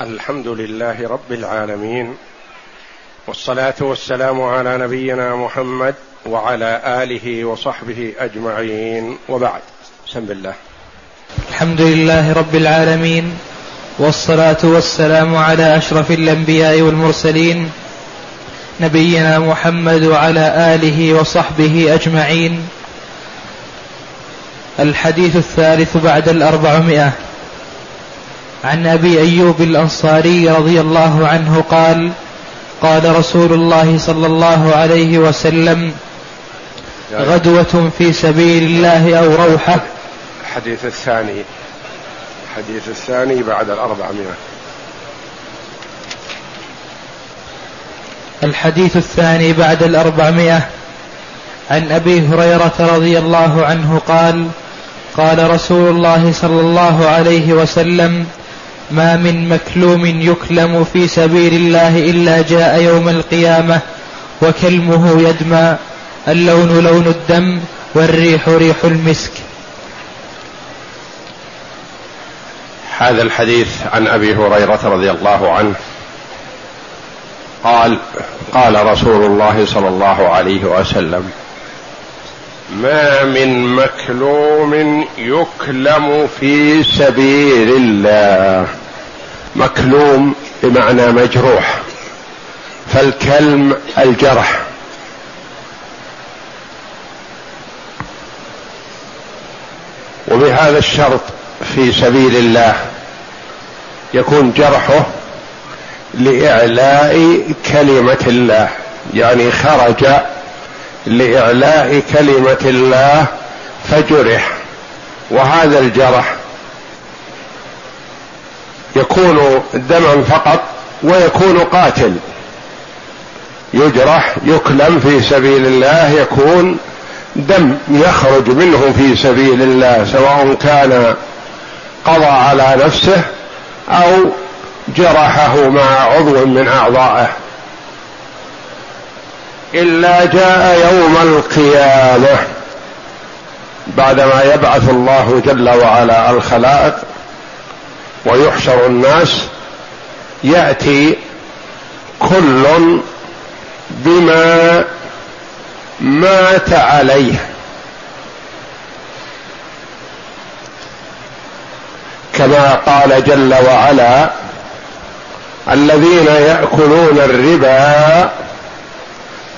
الحمد لله رب العالمين والصلاة والسلام على نبينا محمد وعلى آله وصحبه أجمعين وبعد. بسم الله. الحمد لله رب العالمين والصلاة والسلام على أشرف الأنبياء والمرسلين نبينا محمد وعلى آله وصحبه أجمعين. الحديث الثالث بعد الأربعمائة. عن أبي أيوب الأنصاري رضي الله عنه قال قال رسول الله صلى الله عليه وسلم غدوة في سبيل الله أو روحة. الحديث الثاني الحديث الثاني بعد الأربعمائة. الحديث الثاني بعد الأربعمائة. عن أبي هريرة رضي الله عنه قال قال رسول الله صلى الله عليه وسلم ما من مكلوم يكلم في سبيل الله إلا جاء يوم القيامة وكلمه يدمى اللون لون الدم والريح ريح المسك. هذا الحديث عن أبي هريرة رضي الله عنه. قال قال رسول الله صلى الله عليه وسلم ما من مكلوم يكلم في سبيل الله. مكلوم بمعنى مجروح. فالكلم الجرح. وبهذا الشرط في سبيل الله يكون جرحه لإعلاء كلمة الله. يعني خرج لإعلاء كلمة الله فجرح وهذا الجرح يكون دما فقط ويكون قاتل. يجرح يكلم في سبيل الله يكون دم يخرج منه في سبيل الله سواء كان قضى على نفسه أو جرحه مع عضو من أعضائه. إلا جاء يوم القيامة بعدما يبعث الله جل وعلا الخلائق ويحشر الناس يأتي كل بما مات عليه. كما قال جل وعلا الذين يأكلون الربا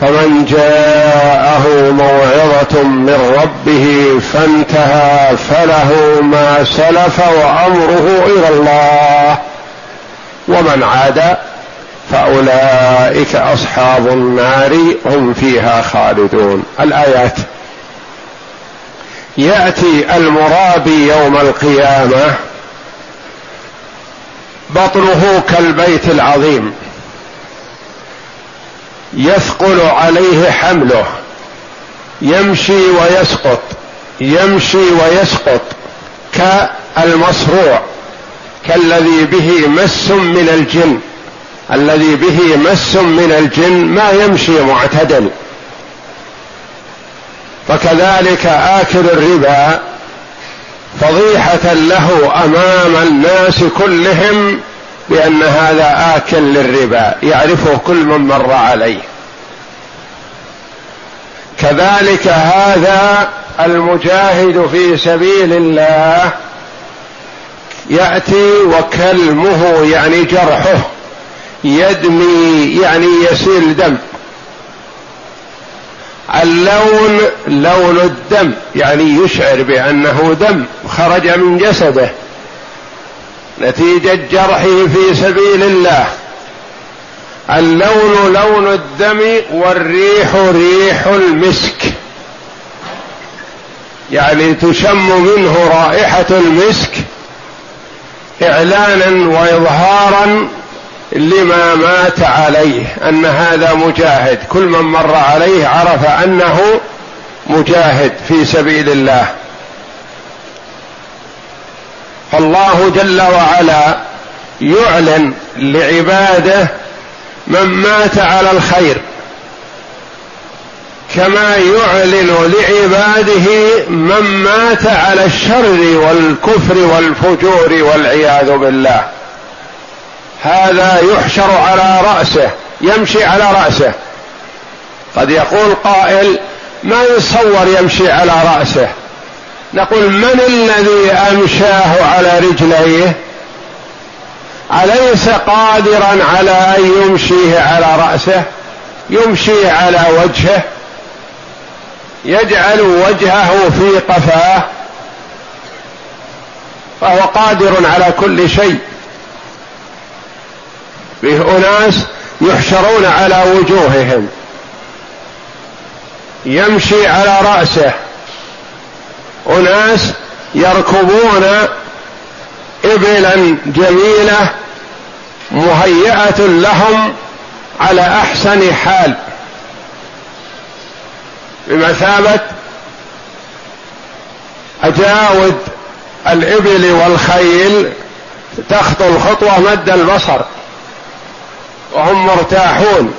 فمن جاءه موعظة من ربه فانتهى فله ما سلف وأمره إلى الله. ومن عاد فأولئك أصحاب النار هم فيها خالدون. الآيات. يأتي المرابي يوم القيامة بطنه كالبيت العظيم. يثقل عليه حمله. يمشي ويسقط. يمشي ويسقط. كالمصروع كالذي به مس من الجن. الذي به مس من الجن ما يمشي معتدل فكذلك آكل الربا فضيحة له أمام الناس كلهم بأن هذا آكل للربا يعرفه كل من مر عليه. كذلك هذا المجاهد في سبيل الله يأتي وكلمه يعني جرحه يدمي يعني يسيل دم. اللون لون الدم يعني يشعر بأنه دم خرج من جسده. نتيجة جرحه في سبيل الله. اللون لون الدم والريح ريح المسك. يعني تشم منه رائحة المسك إعلانا وإظهارا لما مات عليه أن هذا مجاهد. كل من مر عليه عرف أنه مجاهد في سبيل الله. فالله جل وعلا يعلن لعباده من مات على الخير كما يعلن لعباده من مات على الشر والكفر والفجور والعياذ بالله. هذا يحشر على رأسه يمشي على رأسه. قد يقول قائل ما يصور يمشي على رأسه؟ نقول من الذي امشاه على رجليه؟ أليس قادرا على أن يمشيه على رأسه؟ يمشي على وجهه؟ يجعل وجهه في قفاه؟ فهو قادر على كل شيء. فيه أناس يحشرون على وجوههم. يمشي على رأسه. أناس يركبون ابلا جميلة مهيئة لهم على أحسن حال. بمثابة أجاود الإبل والخيل تخطو الخطوة مد البصر وهم مرتاحون.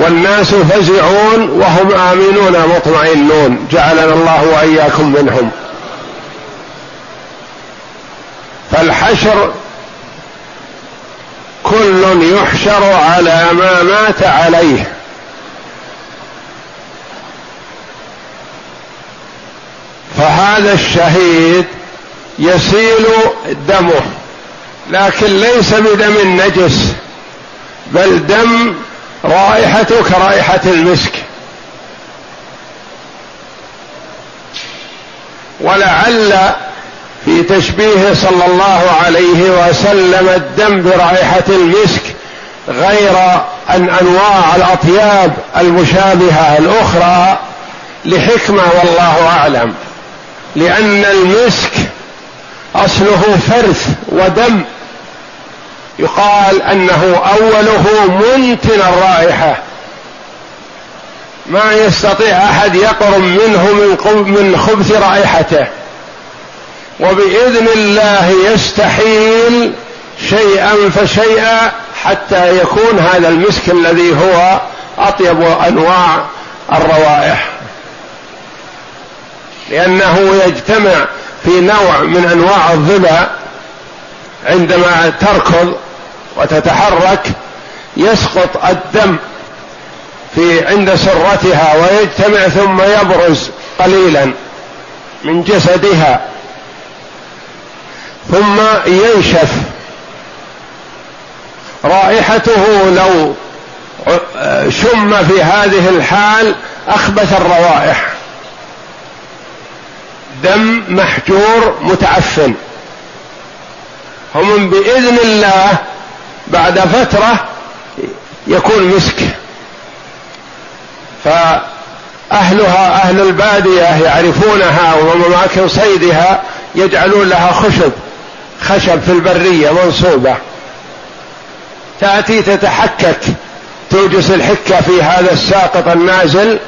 والناس فزعون وهم آمنون مطمئنون. جعلنا الله وإياكم منهم. فالحشر كل يحشر على ما مات عليه. فهذا الشهيد يسيل دمه. لكن ليس بدم نجس بل دم رائحته كرائحة المسك. ولعل في تشبيه صلى الله عليه وسلم الدم برائحة المسك غير أن أنواع الأطياب المشابهة الأخرى لحكمة والله أعلم. لأن المسك أصله فرث ودم. يقال أنه أوله منتن الرائحة. ما يستطيع أحد يقرب منه من من خبث رائحته. وبإذن الله يستحيل شيئا فشيئا حتى يكون هذا المسك الذي هو أطيب أنواع الروائح. لأنه يجتمع في نوع من أنواع الظبا عندما تركض وتتحرك يسقط الدم في عند سرتها ويجتمع ثم يبرز قليلا من جسدها ثم ينشف. رائحته لو شم في هذه الحال أخبث الروائح. دم محجور متعفن. هم بإذن الله بعد فترة يكون مسك. فأهلها أهل البادية يعرفونها ومماكن صيدها يجعلون لها خشب خشب في البرية منصوبة. تأتي تتحكك توجس الحكة في هذا الساقط النازل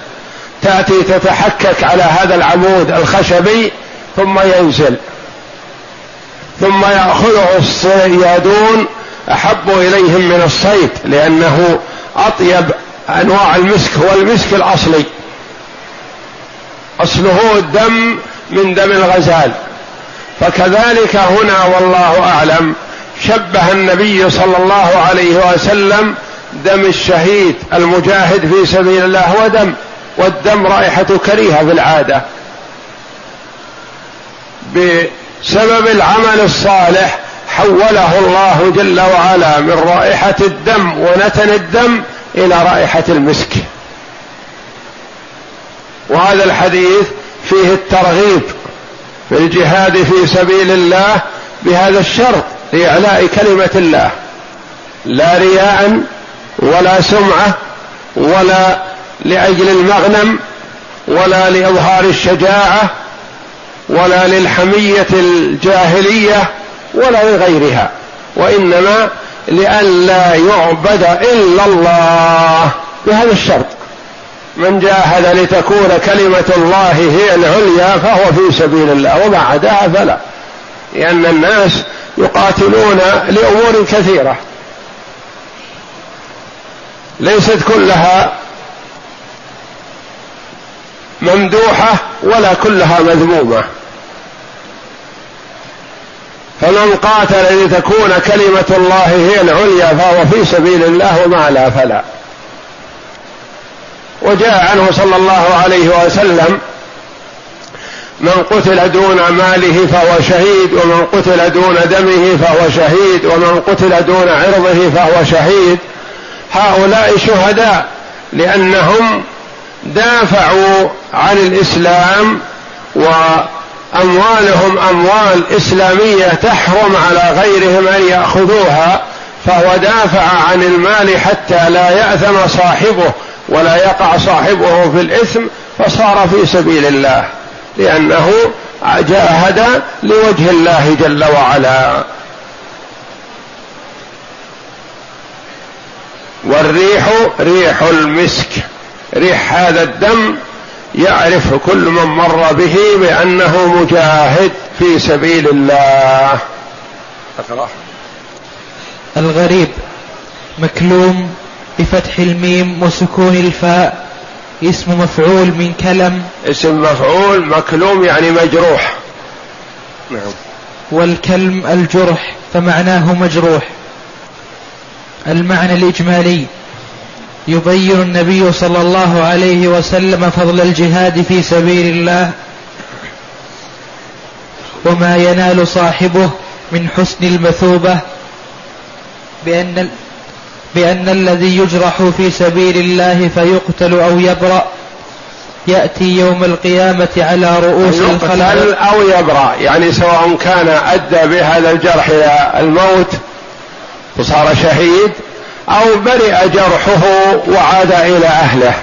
تأتي تتحكك على هذا العمود الخشبي ثم ينزل. ثم يأخذه الصيادون أحب إليهم من الصيد لأنه أطيب أنواع المسك هو المسك الأصلي. أصله الدم من دم الغزال. فكذلك هنا والله أعلم شبه النبي صلى الله عليه وسلم دم الشهيد المجاهد في سبيل الله هو دم والدم رائحة كريهة في العادة. بسبب العمل الصالح حوله الله جل وعلا من رائحة الدم ونتن الدم إلى رائحة المسك. وهذا الحديث فيه الترغيب في الجهاد في سبيل الله بهذا الشرط لإعلاء كلمة الله. لا رياء ولا سمعة ولا لأجل المغنم ولا لإظهار الشجاعة ولا للحمية الجاهلية ولا لغيرها وإنما لئلا يعبد إلا الله. بهذا الشرط. من جاهد لتكون كلمة الله هي العليا فهو في سبيل الله وما عداها فلا. لأن الناس يقاتلون لأمور كثيرة. ليست كلها ممدوحة ولا كلها مذمومة. فمن قاتل لتكون كلمة الله هي العليا فهو في سبيل الله وما لا فلا. وجاء عنه صلى الله عليه وسلم من قتل دون ماله فهو شهيد ومن قتل دون دمه فهو شهيد ومن قتل دون عرضه فهو شهيد. هؤلاء شهداء لأنهم دافعوا عن الإسلام واموالهم أموال إسلامية تحرم على غيرهم أن يأخذوها فهو دافع عن المال حتى لا يأثم صاحبه ولا يقع صاحبه في الإثم فصار في سبيل الله لأنه جاهد لوجه الله جل وعلا. والريح ريح المسك ريح هذا الدم يعرف كل من مر به بأنه مجاهد في سبيل الله. أقرأ. الغريب مكلوم بفتح الميم وسكون الفاء اسم مفعول من كلم. اسم مفعول مكلوم يعني مجروح. نعم. والكلم الجرح فمعناه مجروح. المعنى الإجمالي يبين النبي صلى الله عليه وسلم فضل الجهاد في سبيل الله وما ينال صاحبه من حسن المثوبة بأن بأن الذي يجرح في سبيل الله فيقتل أو يبرأ يأتي يوم القيامة على رؤوس الخلائق. أو يبرأ يعني سواء كان أدى بهذا الجرح إلى الموت فصار شهيد أو برئ جرحه وعاد إلى أهله.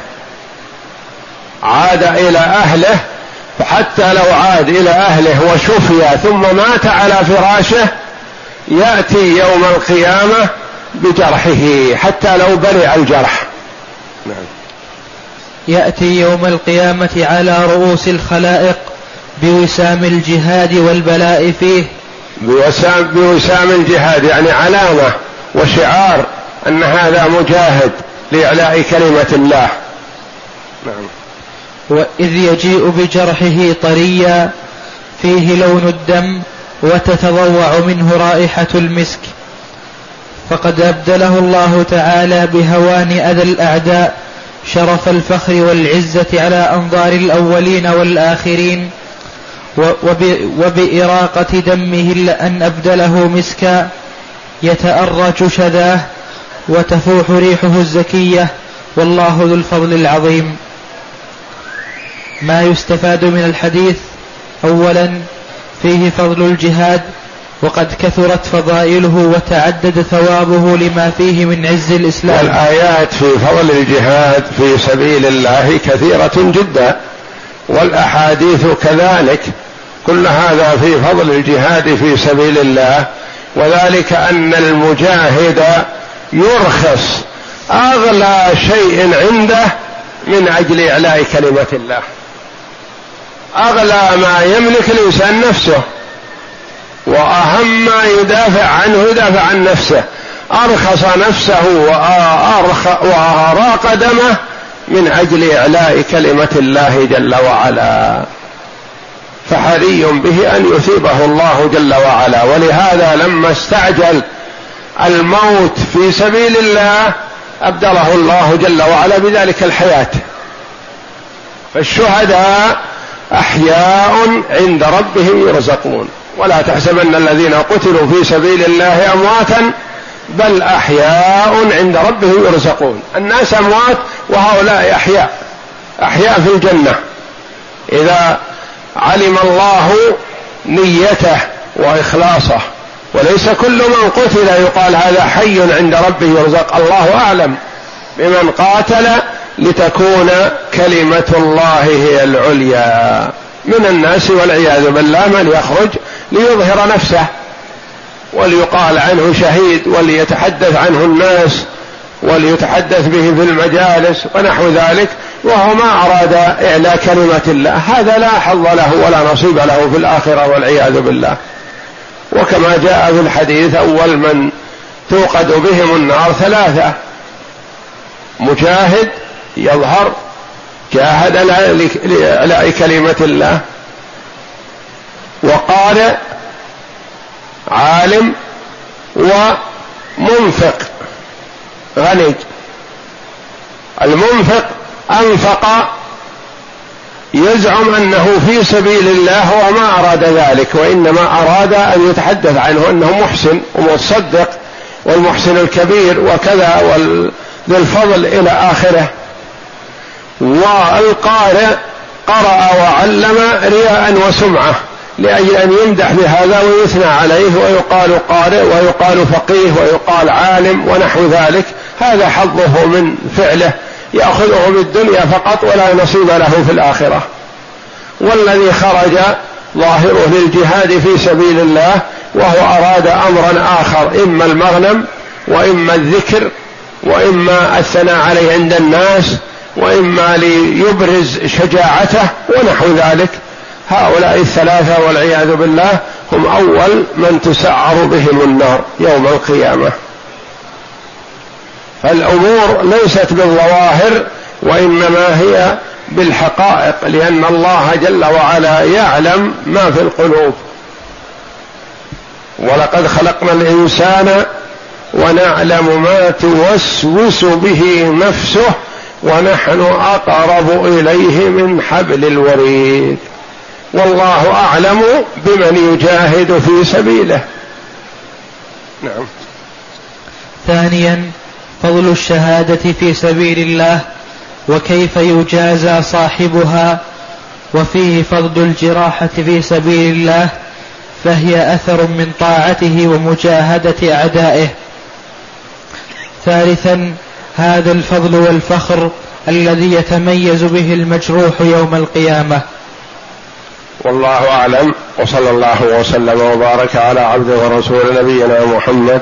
عاد إلى أهله فحتى لو عاد إلى أهله وشفي ثم مات على فراشه يأتي يوم القيامة بجرحه حتى لو برئ الجرح. نعم. يأتي يوم القيامة على رؤوس الخلائق بوسام الجهاد والبلاء فيه. بوسام, بوسام الجهاد يعني علامة وشعار أن هذا مجاهد لإعلاء كلمة الله. نعم. وإذ يجيء بجرحه طريا فيه لون الدم وتتضوع منه رائحة المسك. فقد أبدله الله تعالى بهوان أذى الأعداء شرف الفخر والعزة على أنظار الأولين والآخرين وبإراقة دمه أن أبدله مسكا يتأرج شذاه وتفوح ريحه الزكية والله ذو الفضل العظيم. ما يستفاد من الحديث أولا فيه فضل الجهاد وقد كثرت فضائله وتعدد ثوابه لما فيه من عز الإسلام. والآيات في فضل الجهاد في سبيل الله كثيرة جدا والأحاديث كذلك. كل هذا في فضل الجهاد في سبيل الله وذلك أن المجاهد يرخص. أغلى شيء عنده من أجل إعلاء كلمة الله. أغلى ما يملك الإنسان نفسه. وأهم ما يدافع عنه يدافع عن نفسه. أرخص نفسه وأراق دمه من أجل إعلاء كلمة الله جل وعلا. فحري به أن يثيبه الله جل وعلا. ولهذا لما استعجل الموت في سبيل الله أبدله الله جل وعلا بذلك الحياة. فالشهداء أحياء عند ربهم يرزقون. ولا تحسبن الذين قتلوا في سبيل الله أمواتا بل أحياء عند ربهم يرزقون. الناس أموات وهؤلاء أحياء أحياء في الجنة. إذا علم الله نيته وإخلاصه وليس كل من قتل يقال هذا حي عند ربه يرزق. الله أعلم بمن قاتل لتكون كلمة الله هي العليا. من الناس والعياذ بالله من يخرج ليظهر نفسه وليقال عنه شهيد وليتحدث عنه الناس وليتحدث به في المجالس ونحو ذلك وهو ما أراد إعلاء كلمة الله. هذا لا حظ له ولا نصيب له في الآخرة والعياذ بالله. وكما جاء في الحديث أول من توقد بهم النار ثلاثة. مجاهد يظهر جاهد لإعلاء كلمة الله. وقارئ عالم ومنفق. غني. المنفق أنفق يزعم أنه في سبيل الله وما أراد ذلك وإنما أراد أن يتحدث عنه أنه محسن ومتصدق والمحسن الكبير وكذا ذي الفضل إلى آخره. والقارئ قرأ وعلم رياء وسمعة لأجل أن يمدح بهذا ويثنى عليه ويقال قارئ ويقال فقيه ويقال عالم ونحو ذلك. هذا حظه من فعله. يأخذه بالدنيا فقط ولا نصيب له في الآخرة. والذي خرج ظاهره للجهاد في سبيل الله وهو أراد أمرا آخر إما المغنم وإما الذكر وإما الثناء عليه عند الناس وإما ليبرز شجاعته ونحو ذلك. هؤلاء الثلاثة والعياذ بالله هم أول من تسعر بهم النار يوم القيامة. فالأمور ليست بالظواهر وإنما هي بالحقائق لأن الله جل وعلا يعلم ما في القلوب. ولقد خلقنا الإنسان ونعلم ما توسوس به نفسه ونحن أقرب إليه من حبل الوريد. والله أعلم بمن يجاهد في سبيله. نعم. ثانيا فضل الشهادة في سبيل الله وكيف يجازى صاحبها وفيه فضل الجراحة في سبيل الله فهي أثر من طاعته ومجاهدة أعدائه. ثالثا هذا الفضل والفخر الذي يتميز به المجروح يوم القيامة. والله أعلم وصلى الله وسلم وبارك على عبده ورسول نبينا محمد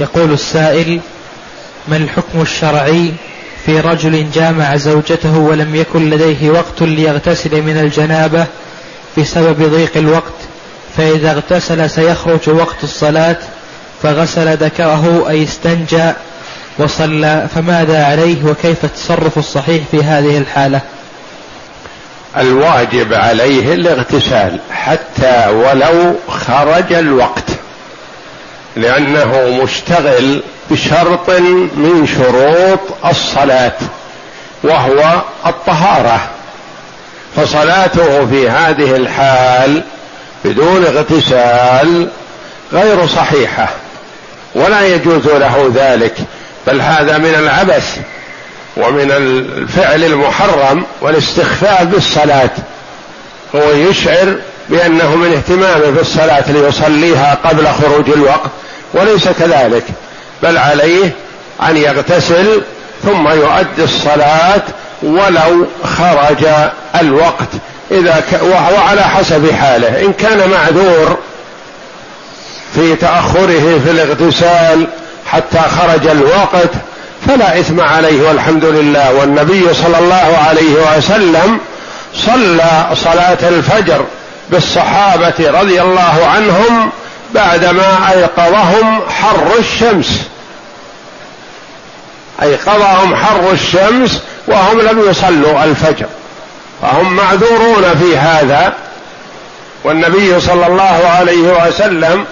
يقول السائل ما الحكم الشرعي في رجل جامع زوجته ولم يكن لديه وقت ليغتسل من الجنابة بسبب ضيق الوقت؟ فإذا اغتسل سيخرج وقت الصلاة فغسل ذكره أي استنجى وصلى فماذا عليه وكيف التصرف الصحيح في هذه الحالة؟ الواجب عليه الاغتسال حتى ولو خرج الوقت. لأنه مشتغل بشرط من شروط الصلاة وهو الطهارة. فصلاته في هذه الحال بدون اغتسال غير صحيحة ولا يجوز له ذلك بل هذا من العبث ومن الفعل المحرم والاستخفاف بالصلاة. هو يشعر بأنه من اهتمامه بالصلاة ليصليها قبل خروج الوقت وليس كذلك بل عليه أن يغتسل ثم يؤدي الصلاة ولو خرج الوقت. إذا ك... وهو على حسب حاله. إن كان معذور في تأخره في الاغتسال حتى خرج الوقت فلا إثم عليه والحمد لله. والنبي صلى الله عليه وسلم صلى صلاة الفجر بالصحابة رضي الله عنهم بعدما أيقظهم حر الشمس. أيقظهم حر الشمس وهم لم يصلوا الفجر. فهم معذورون في هذا. والنبي صلى الله عليه وسلم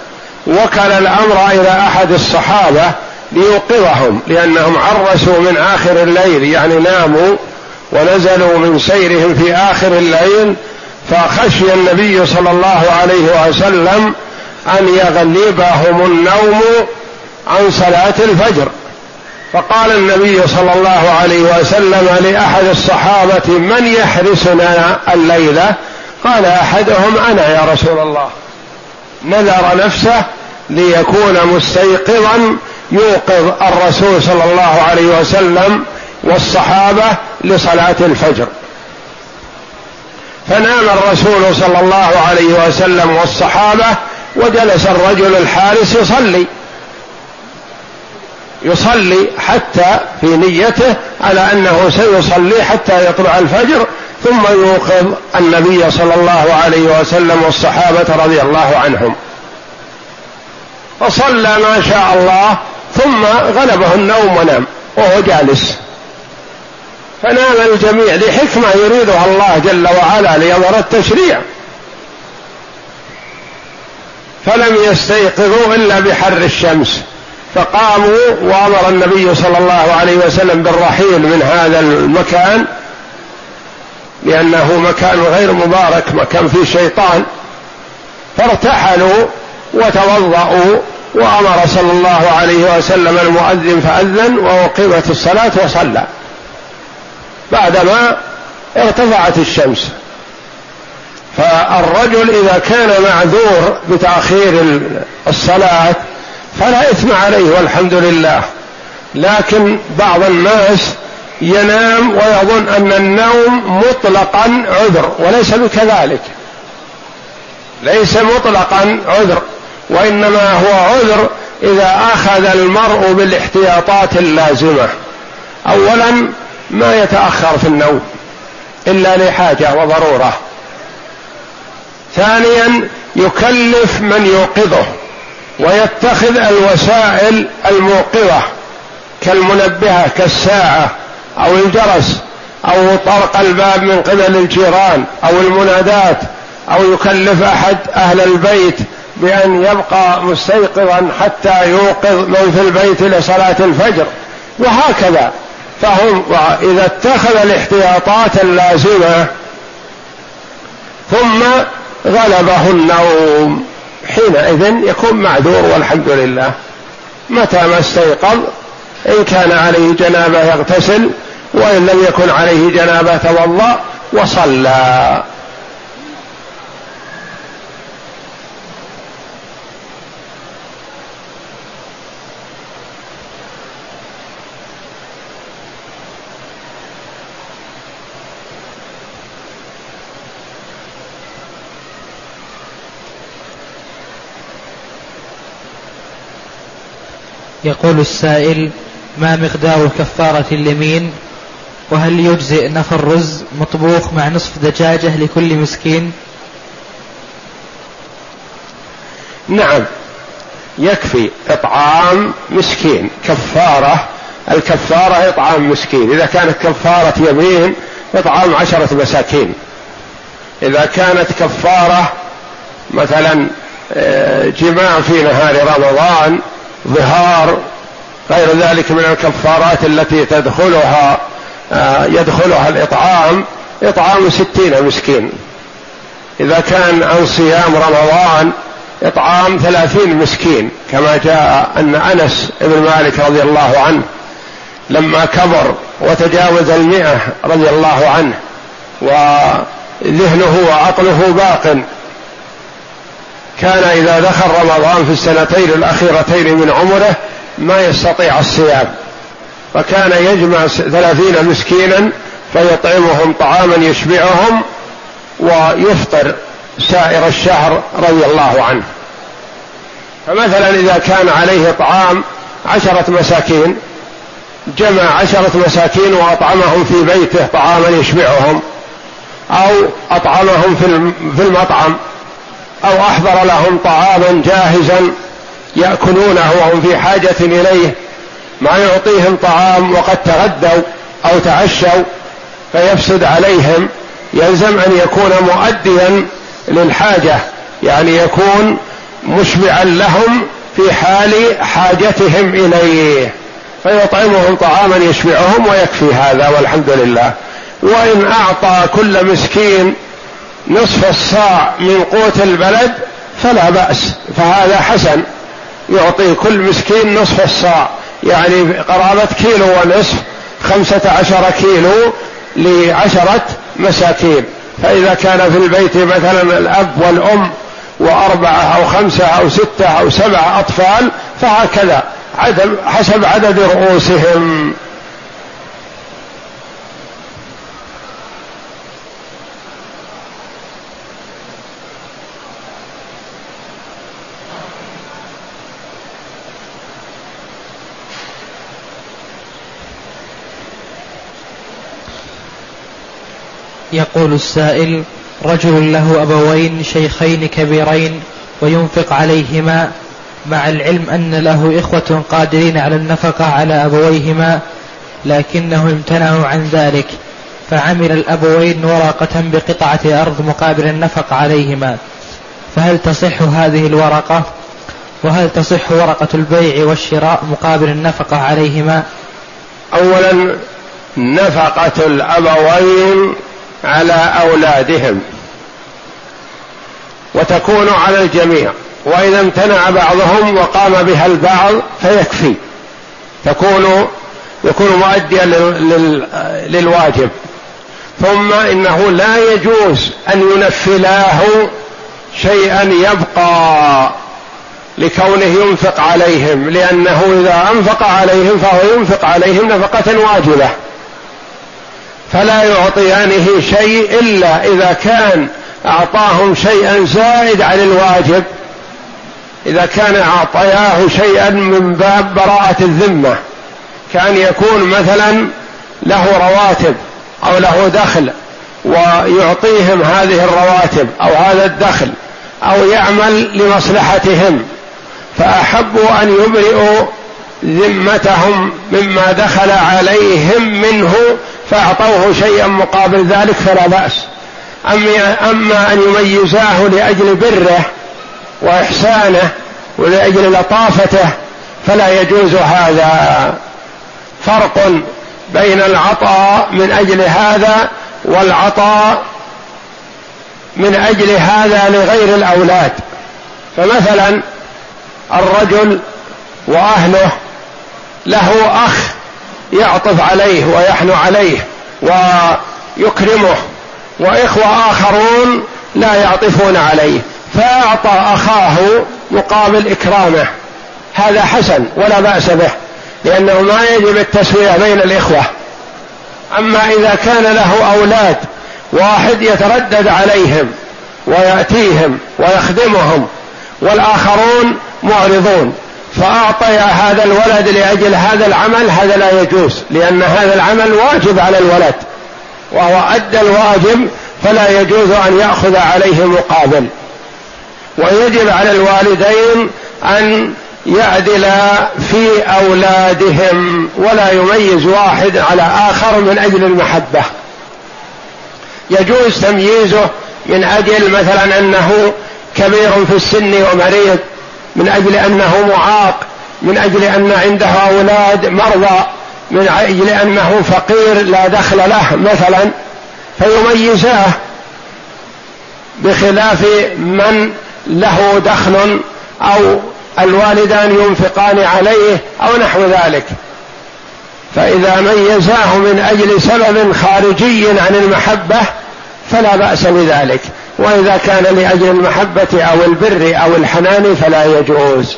وكل الأمر إلى أحد الصحابة ليوقظهم لأنهم عرسوا من آخر الليل يعني ناموا ونزلوا من سيرهم في آخر الليل فخشي النبي صلى الله عليه وسلم أن يغلبهم النوم عن صلاة الفجر. فقال النبي صلى الله عليه وسلم لأحد الصحابة من يحرسنا الليلة قال أحدهم أنا يا رسول الله. نذر نفسه ليكون مستيقظا يوقظ الرسول صلى الله عليه وسلم والصحابة لصلاة الفجر. فنام الرسول صلى الله عليه وسلم والصحابة وجلس الرجل الحارس يصلي. يصلي حتى في نيته على أنه سيصلي حتى يطلع الفجر ثم يوقظ النبي صلى الله عليه وسلم والصحابة رضي الله عنهم. فصلى ما شاء الله ثم غلبه النوم ونام وهو جالس. فنام الجميع لحكمة يريدها الله جل وعلا ليظهر التشريع. فلم يستيقظوا إلا بحر الشمس فقاموا وأمر النبي صلى الله عليه وسلم بالرحيل من هذا المكان لأنه مكان غير مبارك مكان فيه شيطان. فارتحلوا وتوضأوا وأمر صلى الله عليه وسلم المؤذن فأذن وأقيمت الصلاة وصلى. بعدما ارتفعت الشمس. فالرجل إذا كان معذور بتأخير الصلاة فلا إثم عليه والحمد لله. لكن بعض الناس ينام ويظن أن النوم مطلقا عذر وليس بكذلك. ليس مطلقا عذر وإنما هو عذر إذا أخذ المرء بالاحتياطات اللازمة. اولا ما يتأخر في النوم إلا لحاجة وضرورة. ثانيا يكلف من يوقظه ويتخذ الوسائل الموقظة كالمنبهة كالساعة أو الجرس أو طرق الباب من قبل الجيران أو المنادات أو يكلف أحد أهل البيت بأن يبقى مستيقظا حتى يوقظ من في البيت لصلاة الفجر وهكذا. فهم إذا اتخذ الاحتياطات اللازمة ثم غلبه النوم. حينئذ يكون معذور والحمد لله. متى ما استيقظ إن كان عليه جنابة يغتسل وإن لم يكن عليه جنابة توضأ وصلى. يقول السائل ما مقدار كفارة اليمين؟ وهل يجزئ نفر رز مطبوخ مع نصف دجاجة لكل مسكين؟ نعم يكفي إطعام مسكين. كفارة الكفارة إطعام مسكين. إذا كانت كفارة يمين إطعام عشرة مساكين. إذا كانت كفارة مثلا آه، جماع في نهار رمضان ظهار غير ذلك من الكفارات التي تدخلها آه، يدخلها الإطعام إطعام ستين مسكين. إذا كان عن صيام رمضان إطعام ثلاثين مسكين كما جاء أن أنس بن مالك رضي الله عنه لما كبر وتجاوز المئة رضي الله عنه وذهنه وعقله باق كان إذا دخل رمضان في السنتين الأخيرتين من عمره ما يستطيع الصيام. فكان يجمع ثلاثين مسكينا فيطعمهم طعاما يشبعهم ويفطر سائر الشهر رضي الله عنه. فمثلا إذا كان عليه طعام عشرة مساكين جمع عشرة مساكين وأطعمهم في بيته طعاما يشبعهم أو أطعمهم في المطعم. أو أحضر لهم طعاما جاهزا يأكلونه وهم في حاجة إليه ما يعطيهم طعام وقد تغدوا أو تعشوا فيفسد عليهم يلزم أن يكون مؤديا للحاجة يعني يكون مشبعا لهم في حال حاجتهم إليه فيطعمهم طعاما يشبعهم ويكفي هذا والحمد لله. وإن أعطى كل مسكين نصف الصاع من قوت البلد فلا بأس فهذا حسن. يعطي كل مسكين نصف الصاع يعني قرابة كيلو ونصف خمسة عشر كيلو لعشرة مساكين. فإذا كان في البيت مثلا الأب والأم وأربعة أو خمسة أو ستة أو سبعة أطفال فهكذا عدد حسب عدد رؤوسهم. يقول السائل رجل له أبوين شيخين كبيرين وينفق عليهما مع العلم أن له إخوة قادرين على النفقة على أبويهما لكنه امتنعوا عن ذلك فعمل الأبوين ورقة بقطعة أرض مقابل النفق عليهما. فهل تصح هذه الورقة؟ وهل تصح ورقة البيع والشراء مقابل النفقة عليهما؟ أولا نفقة الأبوين على أولادهم وتكون على الجميع وإذا امتنع بعضهم وقام بها البعض فيكفي. تكون يكون مؤديا للواجب. ثم إنه لا يجوز أن ينفلاه شيئا يبقى لكونه ينفق عليهم لأنه إذا أنفق عليهم فهو ينفق عليهم نفقة واجبة. فلا يعطيانه شيء إلا إذا كان أعطاهم شيئا زائد عن الواجب. إذا كان أعطياه شيئا من باب براءة الذمة كأن يكون مثلا له رواتب أو له دخل ويعطيهم هذه الرواتب أو هذا الدخل أو يعمل لمصلحتهم. فاحبوا أن يبرئوا ذمتهم مما دخل عليهم منه فأعطوه شيئا مقابل ذلك فلا بأس. اما أن يميزاه لأجل بره وإحسانه ولأجل لطافته فلا يجوز هذا. فرق بين العطاء من أجل هذا والعطاء من أجل هذا لغير الأولاد. فمثلا الرجل وأهله له أخ يعطف عليه ويحنو عليه ويكرمه وإخوة آخرون لا يعطفون عليه. فأعطى أخاه مقابل إكرامه. هذا حسن ولا بأس به لأنه ما يجب التسوية بين الإخوة. أما إذا كان له أولاد واحد يتردد عليهم ويأتيهم ويخدمهم والآخرون معرضون. فأعطي هذا الولد لأجل هذا العمل هذا لا يجوز لأن هذا العمل واجب على الولد وهو أدى الواجب فلا يجوز أن يأخذ عليه مقابل. ويجب على الوالدين أن يعدلا في أولادهم ولا يميز واحد على آخر من أجل المحبة. يجوز تمييزه من أجل مثلا أنه كبير في السن ومريض من أجل انه معاق من أجل أن عنده أولاد مرضى من أجل انه فقير لا دخل له مثلا فيميزاه بخلاف من له دخل أو الوالدان ينفقان عليه أو نحو ذلك. فإذا ميزاه من أجل سبب خارجي عن المحبة فلا بأس بذلك. وإذا كان لأجل المحبة أو البر أو الحنان فلا يجوز.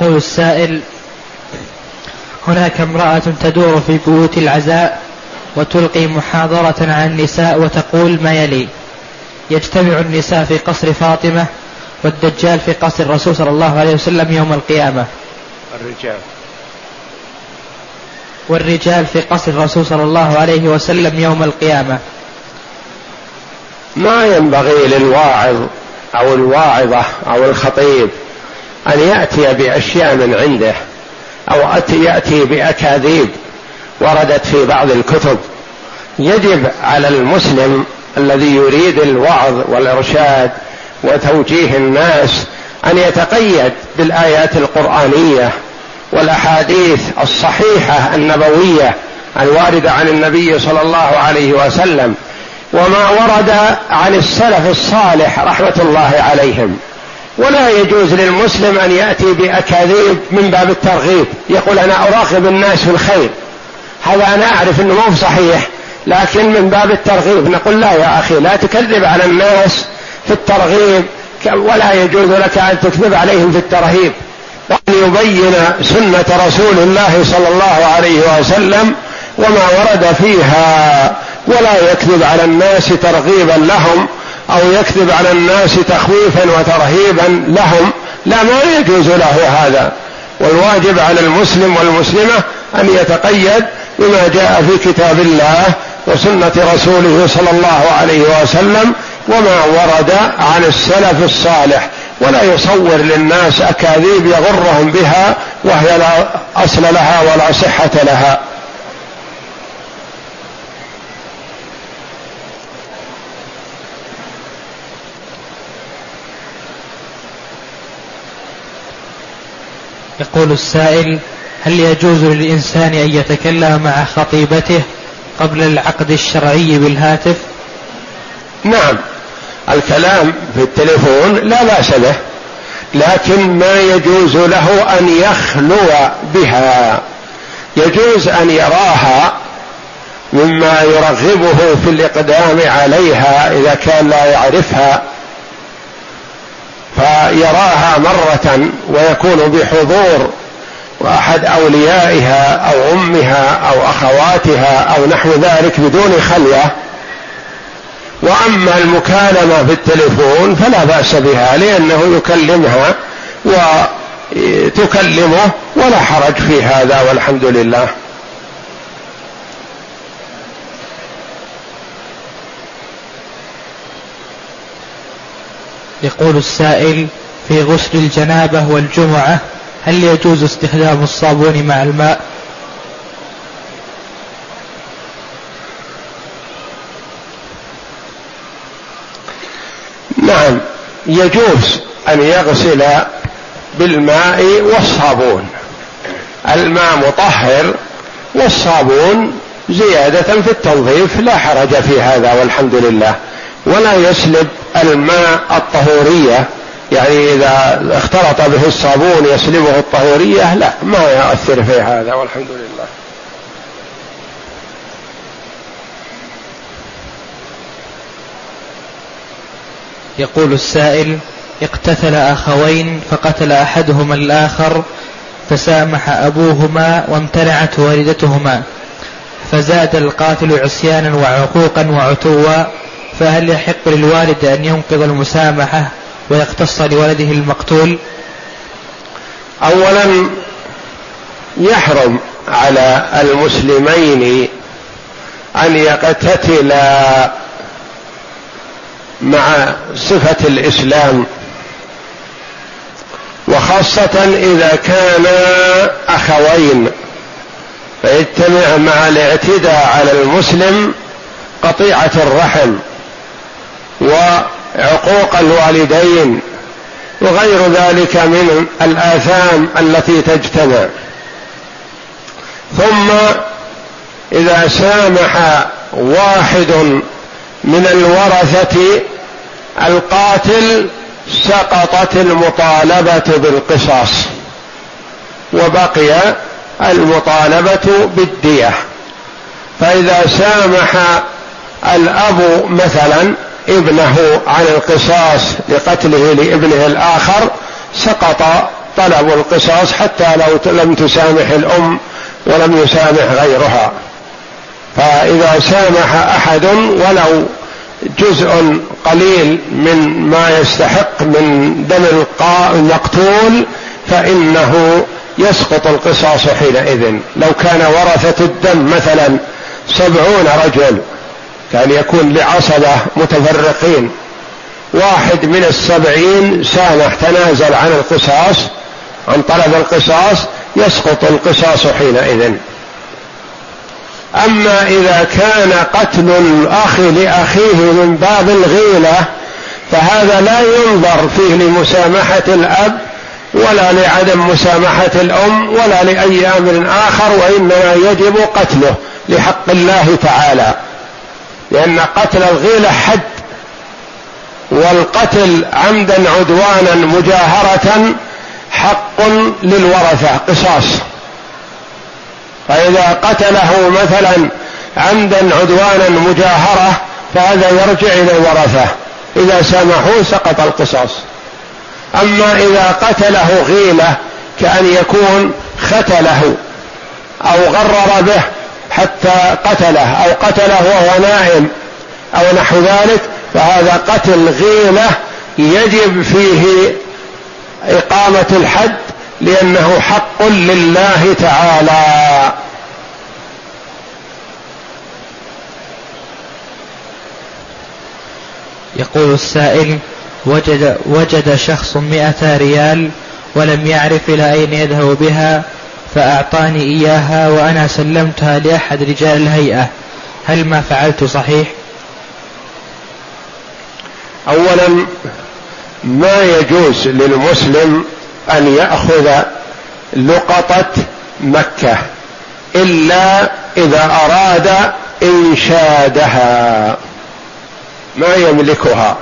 يقول السائل هناك امرأة تدور في بيوت العزاء وتلقي محاضرة عن النساء وتقول ما يلي. يجتمع النساء في قصر فاطمة والدجال في قصر الرسول صلى الله عليه وسلم يوم القيامة. الرجال. والرجال في قصر الرسول صلى الله عليه وسلم يوم القيامة. ما ينبغي للواعظ أو الواعظة أو الخطيب أن يأتي بأشياء من عنده أو يأتي بأكاذيب وردت في بعض الكتب. يجب على المسلم الذي يريد الوعظ والإرشاد وتوجيه الناس أن يتقيد بالآيات القرآنية والأحاديث الصحيحة النبوية الواردة عن النبي صلى الله عليه وسلم وما ورد عن السلف الصالح رحمة الله عليهم. ولا يجوز للمسلم أن يأتي بأكاذيب من باب الترغيب. يقول أنا أراقب الناس في الخير. هذا أنا أعرف إنه مو صحيح لكن من باب الترغيب نقول لا يا أخي لا تكذب على الناس في الترغيب ولا يجوز لك أن تكذب عليهم في الترهيب. وأن يبين سنة رسول الله صلى الله عليه وسلم وما ورد فيها ولا يكذب على الناس ترغيبا لهم. أو يكذب على الناس تخويفا وترهيبا لهم لا ما يجوز له هذا. والواجب على المسلم والمسلمة أن يتقيد بما جاء في كتاب الله وسنة رسوله صلى الله عليه وسلم وما ورد عن السلف الصالح. ولا يصور للناس أكاذيب يغرهم بها وهي لا أصل لها ولا صحة لها. يقول السائل هل يجوز للإنسان أن يتكلم مع خطيبته قبل العقد الشرعي بالهاتف؟ نعم. الكلام في التليفون لا بأس به لكن ما يجوز له أن يخلو بها. يجوز أن يراها مما يرغبه في الإقدام عليها إذا كان لا يعرفها. فيراها مرة ويكون بحضور وأحد أوليائها أو أمها أو أخواتها أو نحو ذلك بدون خلوه وأما المكالمة في التليفون فلا بأس بها لأنه يكلمها وتكلمه ولا حرج في هذا والحمد لله. يقول السائل في غسل الجنابة والجمعة هل يجوز استخدام الصابون مع الماء؟ نعم يجوز أن يغسل بالماء والصابون. الماء مطهر والصابون زيادة في التنظيف لا حرج في هذا والحمد لله. ولا يسلب الماء الطهورية. يعني إذا اختلط به الصابون يسلبه الطهورية لا ما يؤثر في هذا والحمد لله. يقول السائل اقتتل أخوين فقتل أحدهما الآخر فسامح أبوهما وامتنعت والدتهما فزاد القاتل عصيانا وعقوقا وعتوا فهل يحق للوالد أن ينقض المسامحة ويقتص لولده المقتول؟ اولا يحرم على المسلمين أن يقتتلا مع صفة الإسلام وخاصة إذا كانا أخوين فيجتمع مع الاعتداء على المسلم قطيعة الرحم. وعقوق الوالدين وغير ذلك من الآثام التي تجتمع. ثم إذا سامح واحد من الورثة القاتل سقطت المطالبة بالقصاص وبقي المطالبة بالدية. فإذا سامح الأب مثلا ابنه عن القصاص لقتله لابنه الآخر سقط طلبوا القصاص حتى لو لم تسامح الأم ولم يسامح غيرها. فإذا سامح أحد ولو جزء قليل من ما يستحق من دم المقتول فإنه يسقط القصاص حينئذ. لو كان ورثة الدم مثلا سبعون رجل كان يكون لعصبة متفرقين. واحد من السبعين سامح تنازل عن القصاص عن طلب القصاص يسقط القصاص حينئذ. أما إذا كان قتل الأخ لأخيه من باب الغيلة فهذا لا ينظر فيه لمسامحة الأب ولا لعدم مسامحة الأم ولا لأي أمر آخر وإنما يجب قتله لحق الله تعالى. لأن قتل الغيله حد والقتل عمدا عدوانا مجاهرة حق للورثة قصاص. فإذا قتله مثلا عمدا عدوانا مجاهرة فهذا يرجع إلى الورثة. إذا سمحوا سقط القصاص. أما إذا قتله غيلة كأن يكون ختله أو غرر به حتى قتله أو قتله وهو نائم أو نحو ذلك فهذا قتل غيلة يجب فيه إقامة الحد لأنه حق لله تعالى. يقول السائل وجد, وجد شخص مئة ريال ولم يعرف إلى أين يذهب بها فأعطاني إياها وأنا سلمتها لأحد رجال الهيئة. هل ما فعلت صحيح؟ أولا ما يجوز للمسلم أن يأخذ لقطة مكة إلا إذا أراد إنشادها. ما يملكها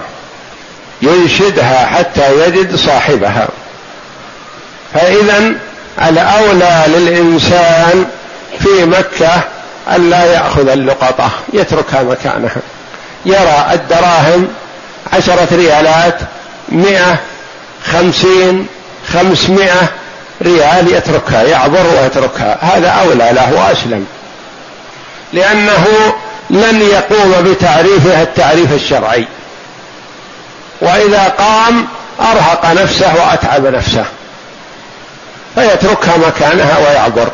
ينشدها حتى يجد صاحبها. فاذا الأولى للإنسان في مكة أن لا يأخذ اللقطة يتركها مكانها. يرى الدراهم عشرة ريالات مئة خمسين خمسمائة ريال يتركها يعبر ويتركها. هذا أولى له وأسلم. لأنه لن يقوم بتعريفها التعريف الشرعي. وإذا قام أرهق نفسه وأتعب نفسه. فيتركها مكانها ويعبر.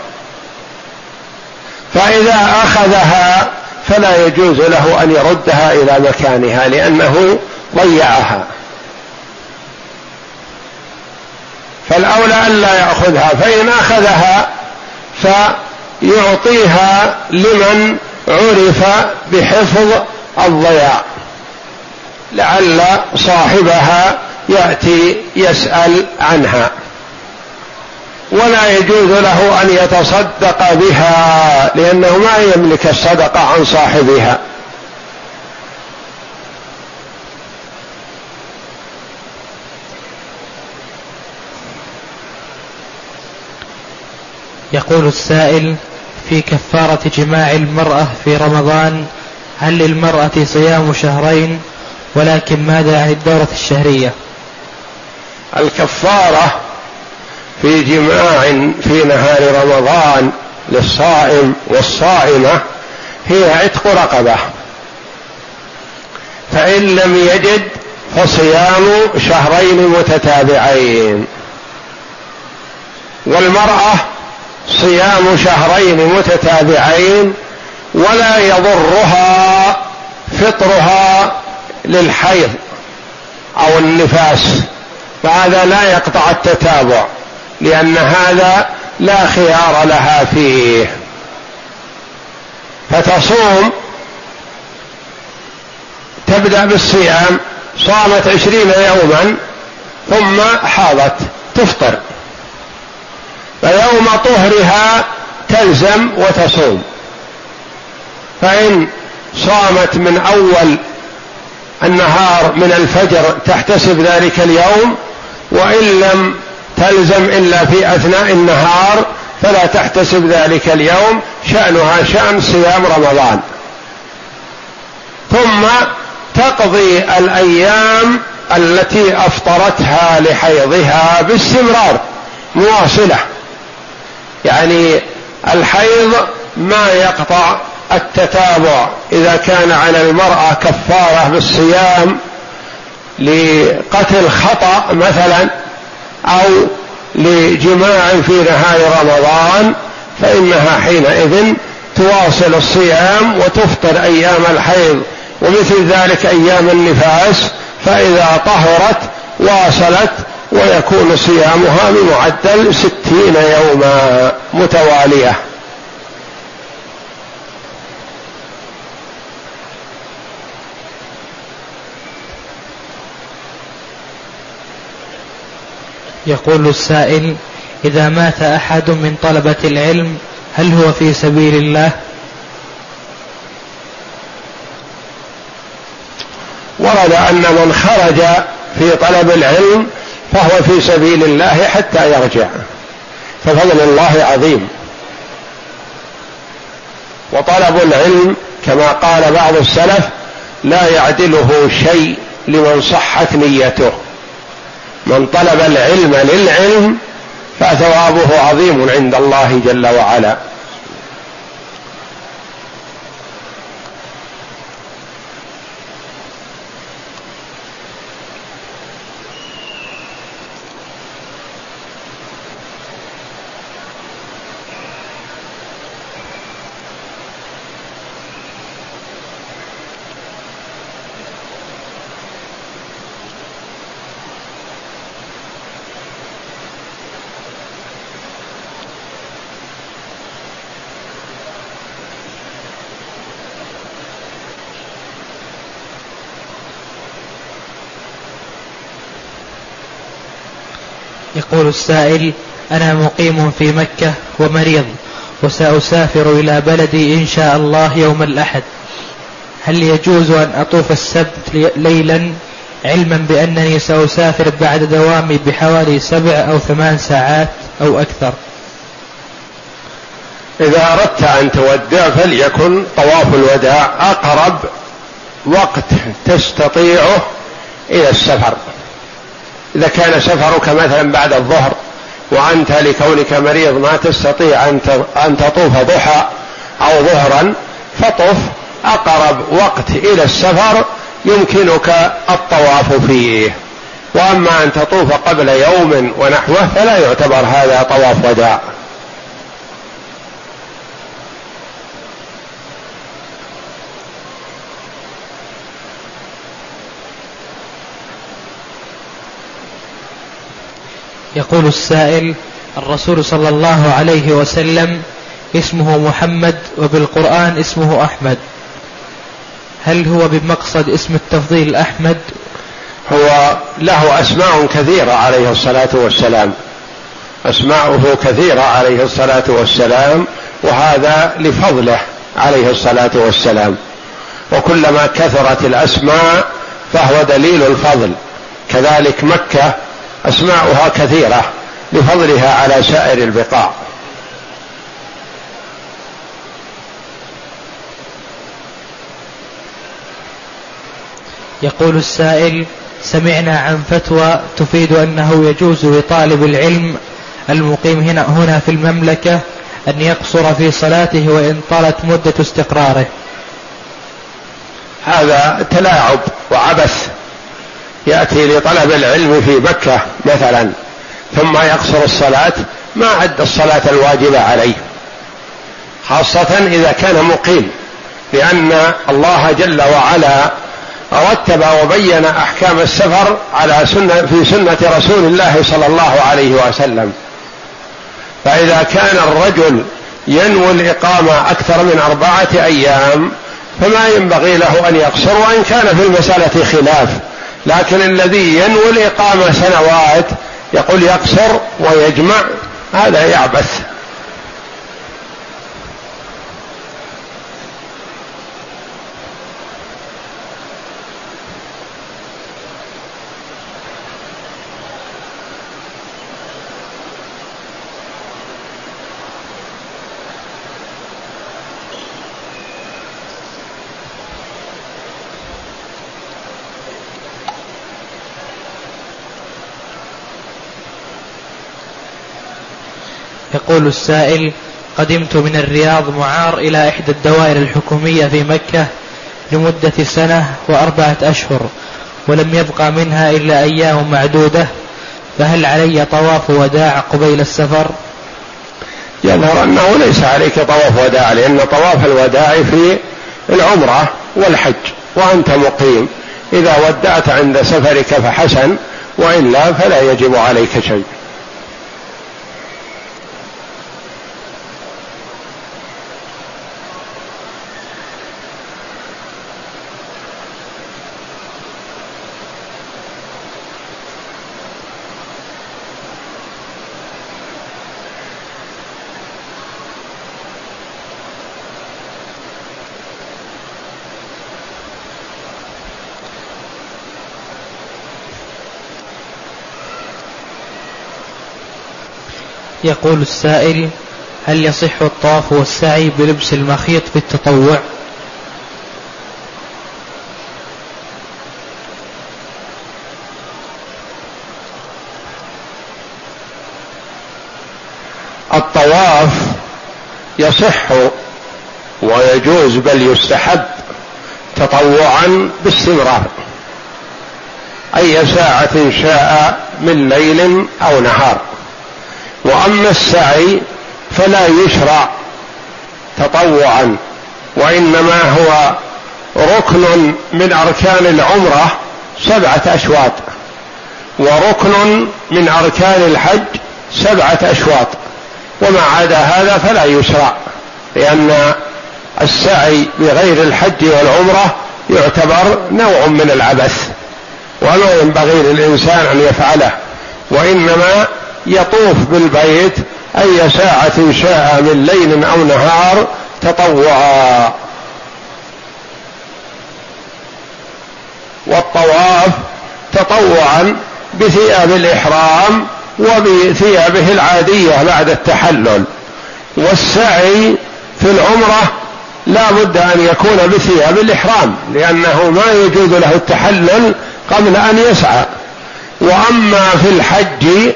فإذا أخذها فلا يجوز له أن يردها إلى مكانها لأنه ضيعها. فالأولى ألا يأخذها فإن أخذها فيعطيها لمن عرف بحفظ الضياع. لعل صاحبها يأتي يسأل عنها. ولا يجوز له أن يتصدق بها لأنه ما يملك الصدقة عن صاحبها. يقول السائل في كفارة جماع المرأة في رمضان هل للمرأة صيام شهرين؟ ولكن ماذا عن الدورة الشهرية؟ الكفارة في جماع في نهار رمضان للصائم والصائمة هي عتق رقبة. فإن لم يجد فصيام شهرين متتابعين. والمرأة صيام شهرين متتابعين ولا يضرها فطرها للحيض أو النفاس فهذا لا يقطع التتابع. لأن هذا لا خيار لها فيه. فتصوم تبدأ بالصيام صامت عشرين يوما ثم حاضت تفطر. فيوم طهرها تلزم وتصوم. فإن صامت من أول النهار من الفجر تحتسب ذلك اليوم وإن لم تلزم إلا في أثناء النهار فلا تحتسب ذلك اليوم شأنها شأن صيام رمضان. ثم تقضي الأيام التي أفطرتها لحيضها باستمرار مواصلة. يعني الحيض ما يقطع التتابع. إذا كان على المرأة كفارة بالصيام لقتل خطأ مثلا أو لجماع في نهار رمضان فإنها حينئذ تواصل الصيام وتفطر أيام الحيض. ومثل ذلك أيام النفاس فإذا طهرت واصلت ويكون صيامها بمعدل ستين يوما متوالية. يقول السائل إذا مات أحد من طلبة العلم هل هو في سبيل الله؟ ورد أن من خرج في طلب العلم فهو في سبيل الله حتى يرجع. ففضل الله عظيم. وطلب العلم كما قال بعض السلف لا يعدله شيء لمن صحت نيته. من طلب العلم للعلم فثوابه عظيم عند الله جل وعلا يقول السائل أنا مقيم في مكة ومريض وسأسافر إلى بلدي إن شاء الله يوم الأحد. هل يجوز أن أطوف السبت ليلا علما بأنني سأسافر بعد دوامي بحوالي سبع أو ثمان ساعات أو أكثر؟ إذا أردت أن تودع فليكن طواف الوداع أقرب وقت تستطيعه إلى السفر. إذا كان سفرك مثلا بعد الظهر وأنت لكونك مريض ما تستطيع أن تطوف ضحى أو ظهرا فطف أقرب وقت إلى السفر يمكنك الطواف فيه. وأما أن تطوف قبل يوم ونحوه فلا يعتبر هذا طواف وداع. يقول السائل الرسول صلى الله عليه وسلم اسمه محمد وبالقرآن اسمه أحمد. هل هو بمقصد اسم التفضيل أحمد؟ هو له أسماء كثيرة عليه الصلاة والسلام. أسماؤه كثيرة عليه الصلاة والسلام وهذا لفضله عليه الصلاة والسلام. وكلما كثرت الأسماء فهو دليل الفضل. كذلك مكة أسماؤها كثيرة لفضلها على سائر البقاع. يقول السائل سمعنا عن فتوى تفيد أنه يجوز لطالب العلم المقيم هنا هنا في المملكة أن يقصر في صلاته وإن طالت مدة استقراره. هذا تلاعب وعبث يأتي لطلب العلم في مكة مثلا ثم يقصر الصلاة ما عد الصلاة الواجبة عليه. خاصة إذا كان مقيم لأن الله جل وعلا رتب وبين أحكام السفر على سنة في سنة رسول الله صلى الله عليه وسلم. فإذا كان الرجل ينوي الإقامة أكثر من أربعة أيام فما ينبغي له أن يقصر وإن كان في المسألة خلاف. لكن الذي ينوي الإقامة سنوات يقول يقصر ويجمع هذا يعبث. يقول السائل قدمت من الرياض معار إلى إحدى الدوائر الحكومية في مكة لمدة سنة وأربعة أشهر ولم يبقى منها إلا أيام معدودة فهل علي طواف وداع قبيل السفر؟ يظهر أنه ليس عليك طواف وداع لأن طواف الوداع في العمرة والحج وأنت مقيم. إذا ودعت عند سفرك فحسن وإلا فلا يجب عليك شيء. يقول السائل هل يصح الطواف والسعي بلبس المخيط في التطوع الطواف يصح ويجوز بل يستحب تطوعا باستمرار أي ساعة شاء من ليل أو نهار. وأما السعي فلا يشرع تطوعا وإنما هو ركن من أركان العمرة سبعة أشواط وركن من أركان الحج سبعة أشواط وما عدا هذا فلا يشرع لأن السعي بغير الحج والعمرة يعتبر نوع من العبث وما ينبغي للإنسان أن يفعله وإنما يطوف بالبيت أي ساعة شاء من ليل أو نهار تطوعا. والطواف تطوعا بثياب الإحرام وبثيابه العادية بعد التحلل. والسعي في العمرة لا بد أن يكون بثياب الإحرام لأنه ما يجوز له التحلل قبل أن يسعى. وأما في الحج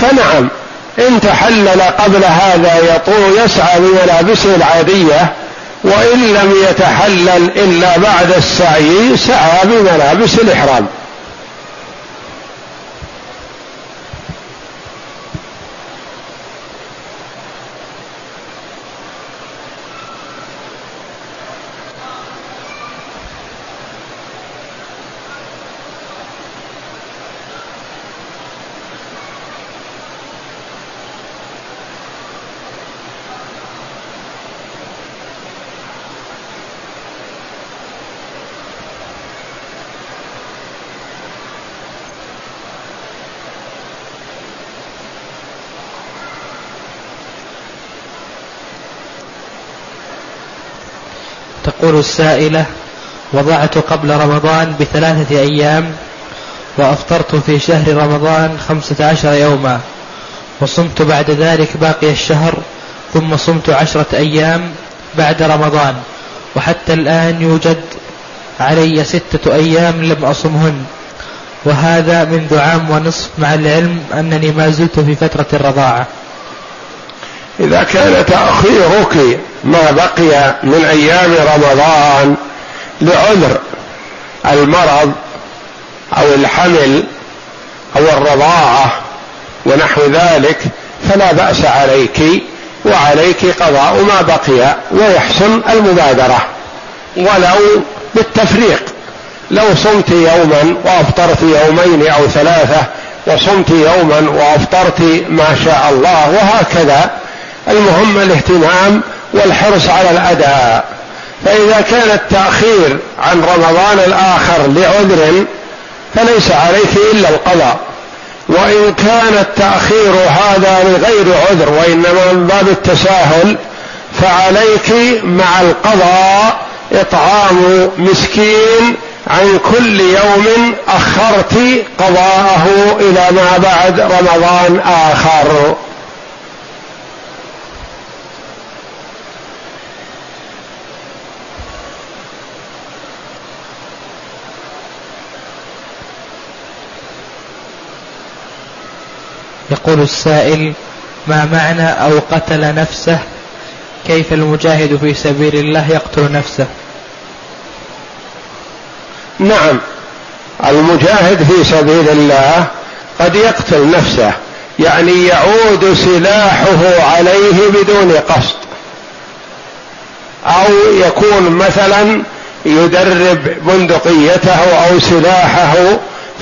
فنعم إن تحلل قبل هذا يطو يسعى بملابسه العادية وإن لم يتحلل إلا بعد السعي سعى بملابس الإحرام. تقول السائلة وضعت قبل رمضان بثلاثة أيام وأفطرت في شهر رمضان خمسة عشر يوما وصمت بعد ذلك باقي الشهر ثم صمت عشرة أيام بعد رمضان وحتى الآن يوجد علي ستة أيام لم أصمهن. وهذا منذ عام ونصف مع العلم أنني ما زلت في فترة الرضاعة. إذا كان تأخيرك ما بقي من أيام رمضان لعذر المرض أو الحمل أو الرضاعة ونحو ذلك فلا بأس عليك وعليك قضاء ما بقي ويحسن المبادرة. ولو بالتفريق لو صمت يوما وأفطرت يومين أو ثلاثة وصمت يوما وأفطرت ما شاء الله وهكذا المهم الاهتمام والحرص على الأداء. فإذا كان التأخير عن رمضان الآخر لعذر فليس عليك إلا القضاء. وإن كان التأخير هذا لغير عذر وإنما من باب التساهل فعليك مع القضاء إطعام مسكين عن كل يوم أخرت قضاءه إلى ما بعد رمضان آخر. يقول السائل ما معنى أو قتل نفسه؟ كيف المجاهد في سبيل الله يقتل نفسه؟ نعم المجاهد في سبيل الله قد يقتل نفسه يعني يعود سلاحه عليه بدون قصد. أو يكون مثلا يدرب بندقيته أو سلاحه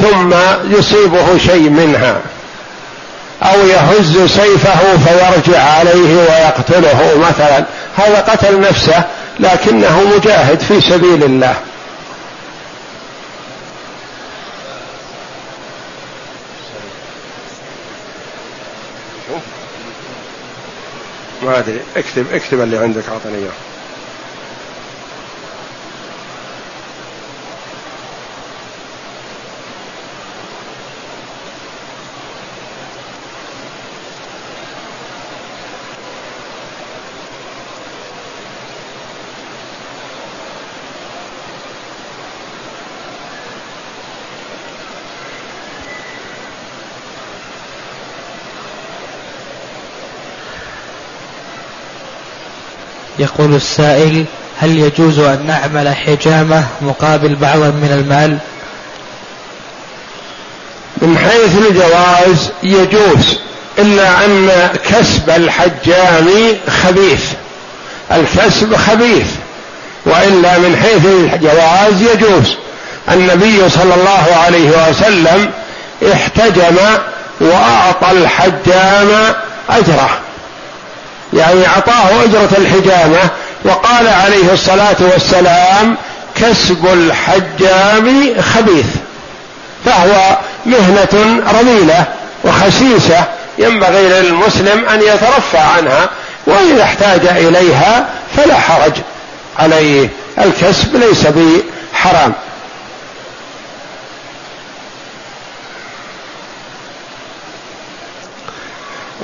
ثم يصيبه شيء منها. أو يهز سيفه فيرجع عليه ويقتله مثلا. هذا قتل نفسه لكنه مجاهد في سبيل الله. ما أدري اكتب اكتب اللي عندك أعطني إياه. يقول السائل هل يجوز أن نعمل حجامة مقابل بعض من المال؟ من حيث الجواز يجوز. إلا أن كسب الحجام خبيث. الكسب خبيث. وإلا من حيث الجواز يجوز. النبي صلى الله عليه وسلم احتجم وأعطى الحجام أجره. يعني أعطاه أجرة الحجامة وقال عليه الصلاة والسلام كسب الحجام خبيث فهو مهنة رميلة وخسيسة ينبغي للمسلم أن يترفع عنها وإذا احتاج إليها فلا حرج عليه الكسب ليس بحرام.